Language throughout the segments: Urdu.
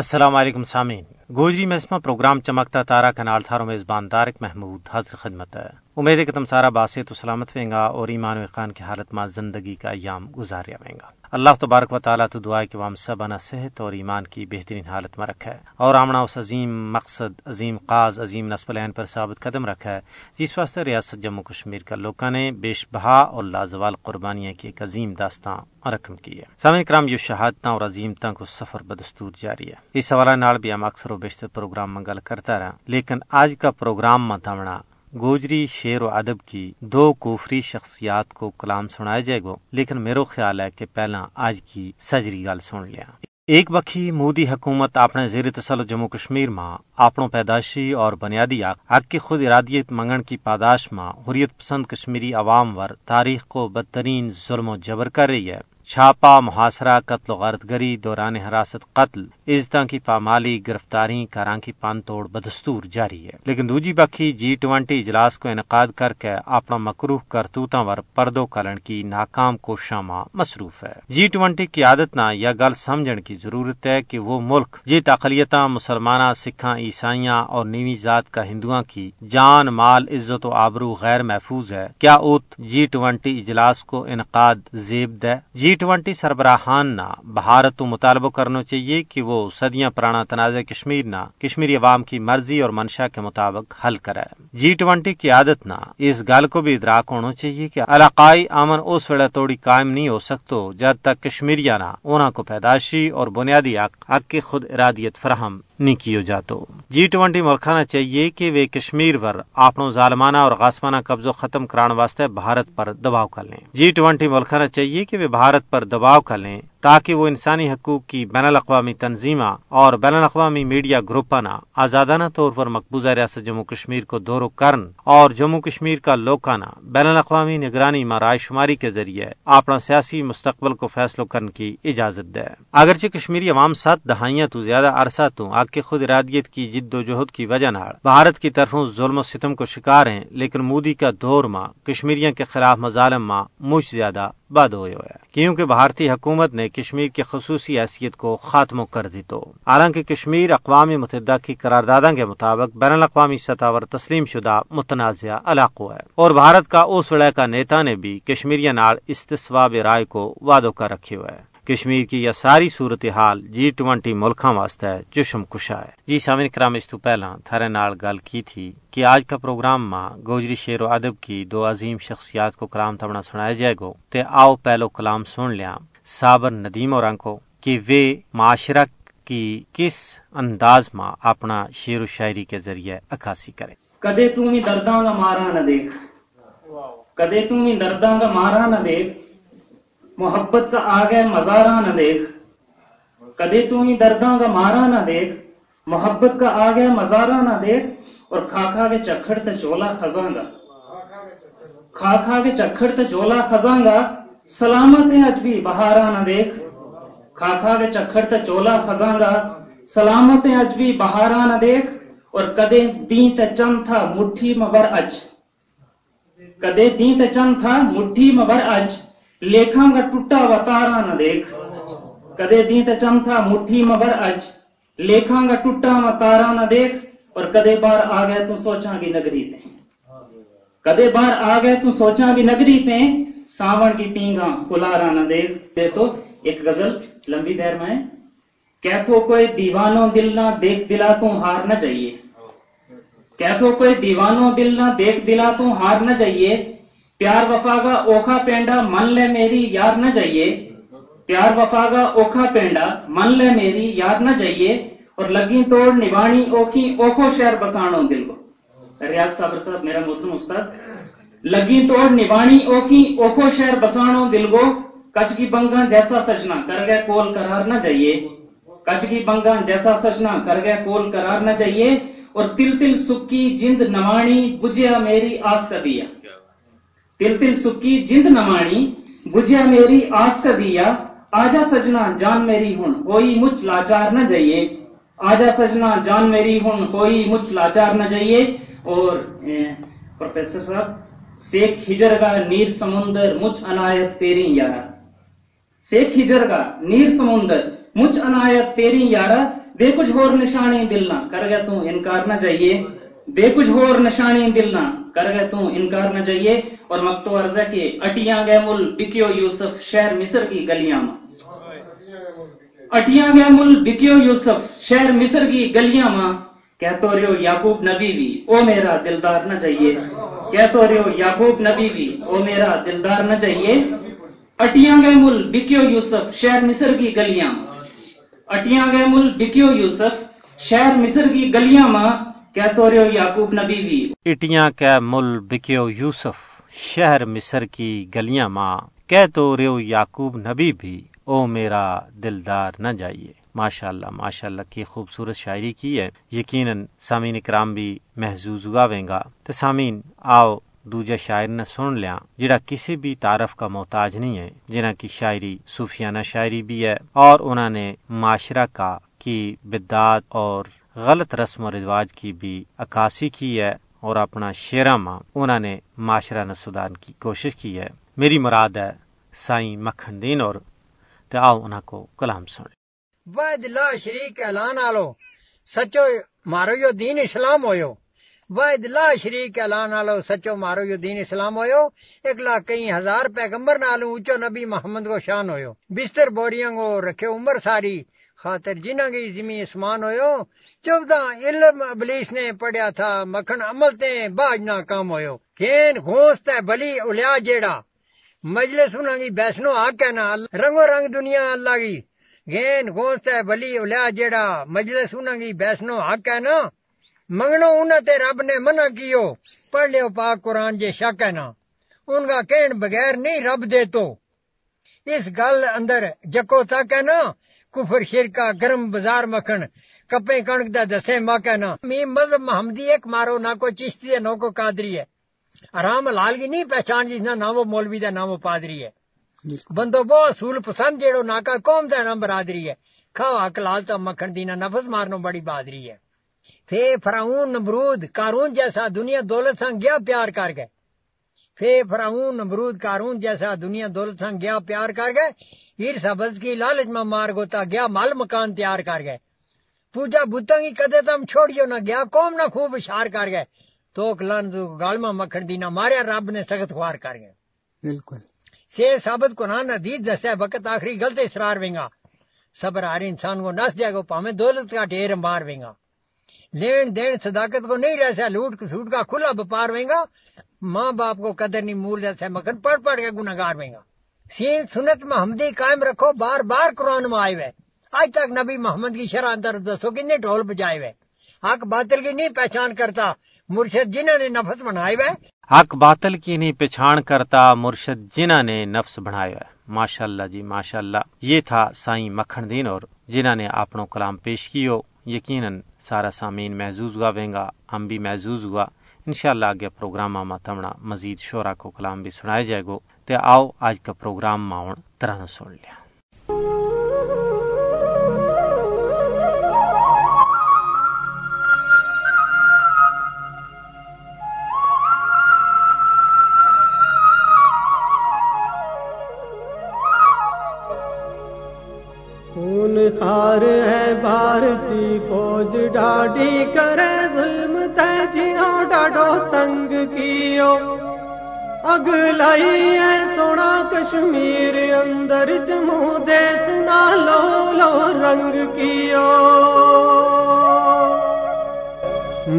السلام علیکم سامعین۔ گوجری مسما پروگرام چمکتا تارا کنال تھارو میزبان دارک محمود حاضر خدمت ہے۔ امید ہے کہ تم سارا باسی تو سلامت ویں گا اور ایمان و خان کی حالت میں زندگی کا ایام گزاریا ویں گا۔ اللہ تبارک و تعالیٰ تو دعا کہ وام سب انا صحت اور ایمان کی بہترین حالت میں رکھا ہے اور آمنا اس عظیم مقصد، عظیم قاز، عظیم نصب العین پر ثابت قدم رکھا ہے جس واسطے ریاست جموں کشمیر کا لوگوں نے بیش بہا اور لازوال قربانیاں کی ایک عظیم داستان رقم کی ہے۔ سامع کرام، یہ شہادتاں اور عظیمتاں کو سفر بدستور جاری ہے۔ اس حوالہ نال بھی ہم اکثر و بیشتر پروگرام میں گل کرتا رہا لیکن آج کا پروگرام میں تمنا گوجری شعر و ادب کی دو کوفری شخصیات کو کلام سنایا جائے گا، لیکن میرا خیال ہے کہ پہلا آج کی سجری گل سن لیا۔ ایک بکھی مودی حکومت اپنے زیر تسل جموں کشمیر ماں اپنوں پیدائشی اور بنیادی حق کی خود ارادیت منگن کی پاداش ماں حریت پسند کشمیری عوام ور تاریخ کو بدترین ظلم و جبر کر رہی ہے۔ چھاپا، محاصرہ، قتل و غارت گری دوران حراست، قتل عزتوں کی پامالی گرفتاری کاراں کی پان توڑ بدستور جاری ہے۔ لیکن دوجی بکھی جی ٹوینٹی اجلاس کو انعقاد کر کے اپنا مکروح کرتوتاں ور پردو کلن کی ناکام کوشاں ماں مصروف ہے۔ جی ٹوینٹی کی عادت نہ یا گل سمجھن کی ضرورت ہے کہ وہ ملک جی اقلیتاں مسلمانہ سکھاں، عیسائیاں اور نیوی ذات کا ہندوؤں کی جان، مال، عزت و آبرو غیر محفوظ ہے۔ کیا اوت جی ٹوینٹی اجلاس کو انعقاد زیب دے؟ جی ٹوینٹی سربراہان نہ بھارت تو مطالبہ کرنا چاہیے کہ وہ صدیاں پرانا تنازع کشمیر نہ کشمیری عوام کی مرضی اور منشا کے مطابق حل کرے۔ جی ٹوینٹی کی عادت نہ اس گل کو بھی ادراک ہونا چاہیے کہ علاقائی امن اس ویڑے توڑی قائم نہیں ہو سکتو جب تک کشمیریاں نہ انہوں کو پیدائشی اور بنیادی حق حق کی خود ارادیت فراہم نہیں کیو جاتو۔ جی ٹوینٹی ملکانہ چاہیے کہ وہ کشمیر پر اپنوں ظالمانہ اور غاسمانہ قبضوں ختم کران واسطے بھارت پر دباؤ کر لیں۔ جی ٹوینٹی ملکانہ چاہیے کہ وہ بھارت پر دباؤ کر لیں۔ تاکہ وہ انسانی حقوق کی بین الاقوامی تنظیمہ اور بین الاقوامی میڈیا گروپانہ آزادانہ طور پر مقبوضہ ریاست جموں کشمیر کو دورو کرن اور جموں کشمیر کا لوکانہ بین الاقوامی نگرانی میں رائے شماری کے ذریعے اپنا سیاسی مستقبل کو فیصلوں کرنے کی اجازت دے۔ اگرچہ کشمیری عوام سات دہائیاں تو زیادہ عرصہ تو آگ کے خود ارادیت کی جد و جہد کی وجہ نال بھارت کی طرفوں ظلم و ستم کو شکار ہیں، لیکن مودی کا دور ماں کشمیریوں کے خلاف مظالم ماں مجھ زیادہ بد ہوئے ہوئے کیونکہ بھارتی حکومت نے کشمیر کی خصوصی حیثیت کو خاتمہ کر دی تو۔ حالانکہ کشمیر اقوام متحدہ کی قراردادوں کے مطابق بین الاقوامی سطح پر تسلیم شدہ متنازع علاقہ ہے اور بھارت کا اس وڑے کا نیتا نے بھی کشمیری نال استصواب رائے کو وعدوں کا رکھے ہوئے ہے کشمیر کی یہ ساری صورتحال جی ٹوینٹی ملکوں واسطے جشم کشا ہے۔ جی سامن کرام، اس تو پہلا تھرے نال گل کی تھی کہ آج کا پروگرام ماں گوجری شیر و ادب کی دو عظیم شخصیات کو کلام تمنا سنایا جائے گو۔ تے آؤ پہلو کلام سن لیا صابر، ندیم اور کو کہ وہ معاشرہ کی کس انداز ماں اپنا شعر و شاعری کے ذریعے عکاسی کرے۔ کدے تم ہی درداں کا مارا نہ دیکھ۔ کدے تم ہی درداں کا مارا نہ دیکھ۔ محبت کا آگے مزارہ نہ دیکھ۔ کدے تم ہی درداں کا مارا نہ دیکھ۔ محبت کا آگے مزارہ نہ دیکھ۔ اور کھا کھا کے چکھڑ تے چولا خزاں گا۔ کھا کھا کے چکھڑ تے چولا خزاں گا۔ سلامت اج بھی، بہارا نہ دیکھ۔ کھا کھا کے چکھڑ تے چولا خزاں گا۔ سلامت اج بھی، بہارا نہ دیکھ۔ اور کدے دین تے چند تھا، مٹھی مبر اج۔ کدے دین تے چند تھا، مٹھی مبر اج۔ لیکھاں گا ٹوٹا وتارا نہ دیکھ۔ کدے دین تے چند تھا مٹھی مبر اج۔ لیکھاں گا ٹوٹا وتارا نہ دیکھ۔ اور کدے بار آ گئے تو سوچاں گی نگری تے۔ کدے بار آ گئے تو سوچاں گی نگری تے۔ ساون کی پینگا کلارا نہ دیکھ۔ دے تو ایک غزل لمبی دیر میں کہ کوئی دیوانوں دل نہ دیکھ دلا تو ہار نہ چاہیے کہ تو کوئی دیوانوں دل نہ دیکھ دلا تو ہار نہ چاہیے پیار وفا کا اوکھا پینڈا من لے میری یار نہ چاہیے پیار وفا کا اوکھا پینڈا من لے میری یار نہ چاہیے اور لگی توڑ نبانی اوکھی اوکھو شہر بسانو دل کو۔ ریاض صابر صاحب، میرا محترم استاد۔ لگی توڑ نبانی اوکھی اوکھو شہر بسانو دل کو۔ کچھ کی بنگا جیسا سجنا کر گئے کول قرار نہ چاہیے کچھ کی بنگا جیسا سجنا کر گئے کول قرار نہ چاہیے اور تل تل سکی جند نمانی بجیا میری آس کا دیا۔ تل تل سکی، جند نمانی بجیا میری، آس کا دیا، آجا سجنا، جان میری ہن، کوئی مجھ لاچار نہ جائیے۔ آجا سجنا، جان میری ہن، کوئی مجھ لاچار نہ جائیے۔ اور پروفیسر صاحب سیک ہجر کا نیر سمندر مجھ عنایت تیری یارا سیک ہجر کا نیر سمندر مجھ عنایت تیری یارا بے کچھ اور نشانی دلنا کر گیا تو انکار نہ چاہیے بے کچھ اور نشانی دلنا کر گئے تو انکار نہ چاہیے اور مکتو عرض ہے کہ اٹیاں گئے مل بکیو یوسف شہر مصر کی گلیاں میں اٹیاں گئے مل بکیو یوسف شہر مصر کی گلیاں ماں۔ کہتو رہو یعقوب نبی بھی، او میرا دلدار نہ چاہیے کہتو رہو یعقوب نبی بھی، او میرا دلدار نہ چاہیے اٹیاں گئے مل بکیو یوسف شہر مصر کی گلیاں اٹیاں گئے مل بکیو یوسف شہر مصر کی گلیاں ماں۔ کیا تو رہو یعقوب نبی بھی۔ اٹیاں کے مل بکیو یوسف۔ شہر مصر کی گلیاں ماں، کہہ تو رہو یعقوب نبی بھی، او میرا دلدار نہ جائیے۔ ماشاء اللہ ماشاء اللہ کی خوبصورت شاعری کی ہے۔ یقیناً سامین اکرام بھی محظوظ ہوا وینگا تو سامین آؤ دوجا شاعر نے سن لیا جڑا کسی بھی تعارف کا محتاج نہیں ہے جنہ کی شاعری صوفیانہ شاعری بھی ہے۔ اور انہوں نے معاشرہ کا، کی بدعت اور غلط رسم و رواج کی بھی عکاسی کی ہے۔ اور اپنا شیرا ماں انہوں نے معاشرہ نے سدھار کی کوشش کی ہے۔ میری مراد ہے سائیں مکھن دین اور تے آؤ انہوں کو کلام سنے واحد لا شریک اعلان آلو۔ سچو مارو یو دین اسلام ہویو واحد لا شریک اعلان آلو۔ سچو مارو یو دین اسلام ہویو ایک لاکھ کئی ہزار پیغمبر نالو اونچو نبی محمد کو شان ہویو بستر بوریاں کو رکھے، عمر ساری خاطر جنہ کی زمین اسمان ہویو، چودہ علم ابلیس نے پڑھیا تھا، مکھن عمل تے باج نہ کام ہویو۔ کین گھوست ہے بلی الیا جیڑا۔ مجلس انہاں کی بیسنو آ کہنا رنگو رنگ دنیا اللہ کی۔ گین گوست ہے بلی الیا جیڑا، مجلس انہاں کی بیسنو حق ہے نا۔ منگنو انہاں تے رب نے منع کیو۔ پڑھ لیو پاک قرآن جے شک ہے نا۔ ان کا کہن بغیر نہیں رب دے تو۔ اس گل اندر جکو تک ہے نا کفر شرکا گرم بازار مکھن کپے کنک دا دسے مک ہے نا می مذہب محمدی ایک مارو نہ کو چشتی ہے نہ کو قادری ہے۔ آرام لال کی نہیں پہچان جس نہ وہ مولوی دا نہ وہ پادری ہے۔ بندو بہت اصول پسند جیڑو ناکا قوم دا نام برادری ہے۔ کھاو حق لال تو مکھن دینا نفس مارنو بڑی بہادری ہے۔ پھر فراؤن نمرود کارون جیسا دنیا دولت سنگ گیا پیار کر گئے۔ پھر فراؤن نمرود کارون جیسا دنیا دولت سنگ گیا پیار کر گئے۔ ہیر سبز کی لالچ میں مار گوتا گیا مال مکان تیار کر گئے۔ پوجا بتوں کی کدے تم چھوڑیو نہ گیا قوم نہ خوب اشار کر گئے۔ تو کلان گالما مکھن دینا ماریا رب نے سخت خوار کر گئے۔ بالکل۔ سے ثابت قرآن حدیث دسیا وقت آخری غلط اسرار وینگا۔ صبر ہر انسان کو نس جائے گا پامے دولت کا ڈھیر مار وینگا۔ لین دین صداقت کو نہیں رہ سا لوٹ سوٹ کا کھلا بپار وینگا۔ ماں باپ کو قدر نہیں مول رہ سا مکھن پڑھ پڑھ کے گناگار وینگا۔ سین سنت محمدی قائم رکھو، بار بار قرآن میں آئے ہوئے۔ آج تک نبی محمد کی شرح اندر دسو کتنے ڈھول بجائے ہوئے۔ حق باطل کی نہیں پہچان کرتا، مرشد جنہوں نے نفس بنائے ہوئے۔ حق باطل کی نہیں پچھان کرتا، مرشد جنہ نے نفس بنایا ہے ماشاء اللہ جی ماشاء اللہ یہ تھا سائیں مکھن دین اور جنہ نے اپنو کلام پیش کیو یقیناً سارا سامین محظوظ ہوا وینگا ہم بھی محظوظ ہوا۔ انشاءاللہ آگے پروگرام آما تمنا مزید شورا کو کلام بھی سنائے جائے گو۔ تے آؤ، آج کا پروگرام ماؤن طرح سن لیا۔ خار ہے بھارتی، فوج ڈاڈی کرے ظلم تجیو ڈاڈو تنگ کیو۔ اگ لائی ہے سونا کشمیر اندر جموں دیس نہ لو لو رنگ کیو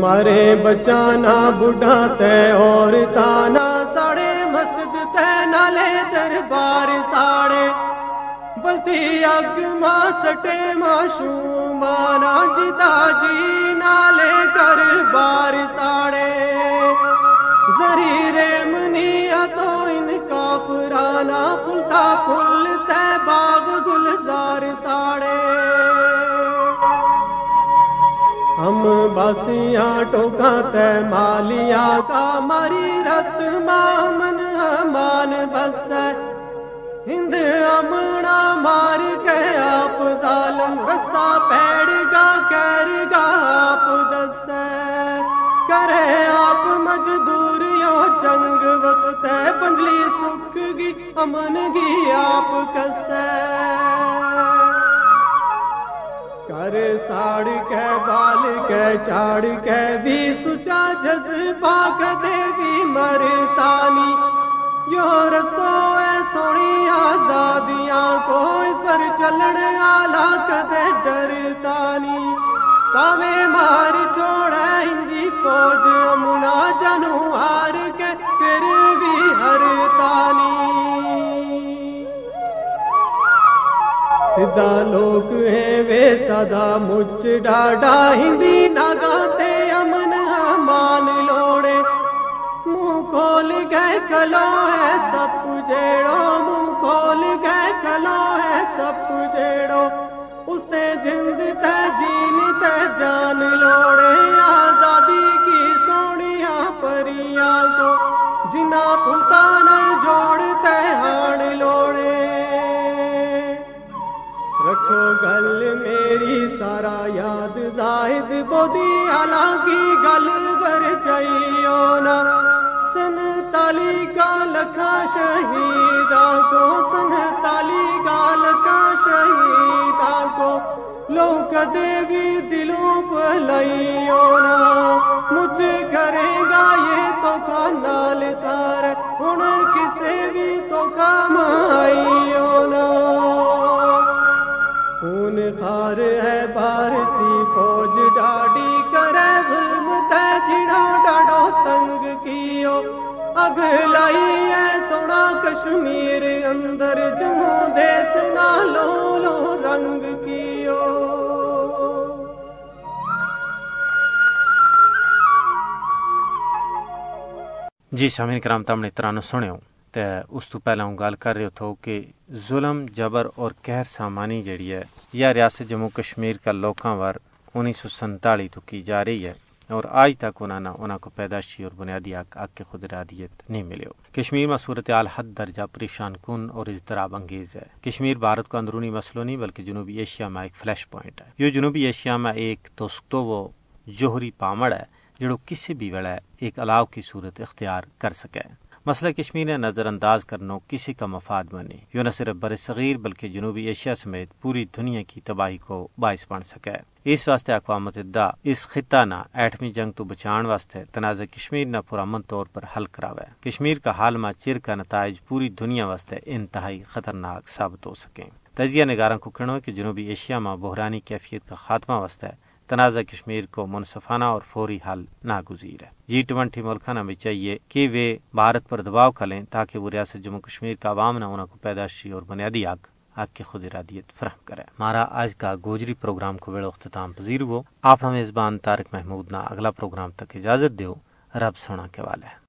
مارے بچانا بڑھا تے اور تانا ساڑے مسجد تے نالے دربار ساڑے بلتی اگ ماں سٹے ماشو مانا جدا جی نالے کر بار ساڑے زریرے تو ان کا پرانا پلتا پل تے باغ گلزار ساڑے۔ ہم باسیاں ٹوکا تے مالیا کا ماری رت مامن مان بس ہند امنا مار کے آپ ظالم، رستہ پیڑ گا کر گا آپ دس کرے آپ مجبوریوں گی امن گی آپ کس سر ساڑ کے بال کے چاڑ کے بھی سچا جذبہ کدے بھی مرتانی۔ یو رستو اے سونی آزادیاں کو اس پر چلن آلہ کدے ڈرتانی۔ پاوے مار چھوڑا ہندی فوج امنا جنو سدا لوگ ہیں وے سدا مچ ڈاڈا ہندی ناگاتے امن مان لوڑے۔ منہ کھول گئے کلو ہے سب جیڑو منہ کھول گئے کلو ہے سب جیڑو۔ اس نے جند تے جین تے جان لوڑے۔ بودی کی گل بر چاہیو سن تالی کا لکھا شہیداں کو سن تالی کا لکھا شہیداں کو لو کدے بھی دلوں پہ لائیو مجھ کرے گا یہ تو کا نال تار ہن کسے بھی تو کام آئیو نا خون خار ہے بھارتی فوج ڈاڈی ظلم تے جڑا ڈاڈو تنگ کیو۔ اگ لائی ہے سونا کشمیر اندر جموں دیس نالو لو رنگ کیو۔ جی شامل کرام، تم نے ترانو سنو تے اس تو پہلا ہوں گل کر رہے تھو کہ ظلم، جبر اور قہر سامانی جڑی ہے، یا ریاست جموں کشمیر کا لوکاں ور انیس سو سنتالی تو کی جا رہی ہے اور آج تک انہوں نے انہوں کو پیدائشی اور بنیادی حق حق کے خود ارادیت نہیں ملے ہو کشمیر میں صورتحال حد درجہ پریشان کن اور اضطراب انگیز ہے۔ کشمیر بھارت کا اندرونی مسئلہ نہیں بلکہ جنوبی ایشیا میں ایک فلیش پوائنٹ ہے۔ یہ جنوبی ایشیا میں ایک تو وہ جوہری پامڑ ہے، جڑو کسی بھی ویلے ایک الاؤ کی صورت اختیار کر سکے۔ مسئلہ کشمیر نے نظر انداز کرنا کسی کا مفاد بنے۔ یہ نہ صرف بر صغیر بلکہ جنوبی ایشیا سمیت پوری دنیا کی تباہی کو باعث بن سکے۔ اس واسطے اقوام متحدہ اس خطہ نہ ایٹمی جنگ تو بچان واسطے تنازع کشمیر نہ پرامن طور پر حل کراوے۔ کشمیر کا حال میں چر کا نتائج پوری دنیا واسطے انتہائی خطرناک ثابت ہو سکیں تجزیہ نگاروں کو کہنا کہ جنوبی ایشیا میں بحرانی کیفیت کا خاتمہ واسطے تنازع کشمیر کو منصفانہ اور فوری حل ناگزیر ہے۔ جی ٹوینٹی ملکوں نے بھی چاہیے کہ وہ بھارت پر دباؤ کریں تاکہ وہ ریاست جموں کشمیر کا عوام نہ انہوں کو پیدائشی اور بنیادی حق آگ کی خود ارادیت فراہم کرے۔ ہمارا آج کا گوجری پروگرام کو ویڑو اختتام پذیر ہو۔ آپ ہمیں میزبان طارق محمود نہ اگلا پروگرام تک اجازت دیو، رب سونا کے والے۔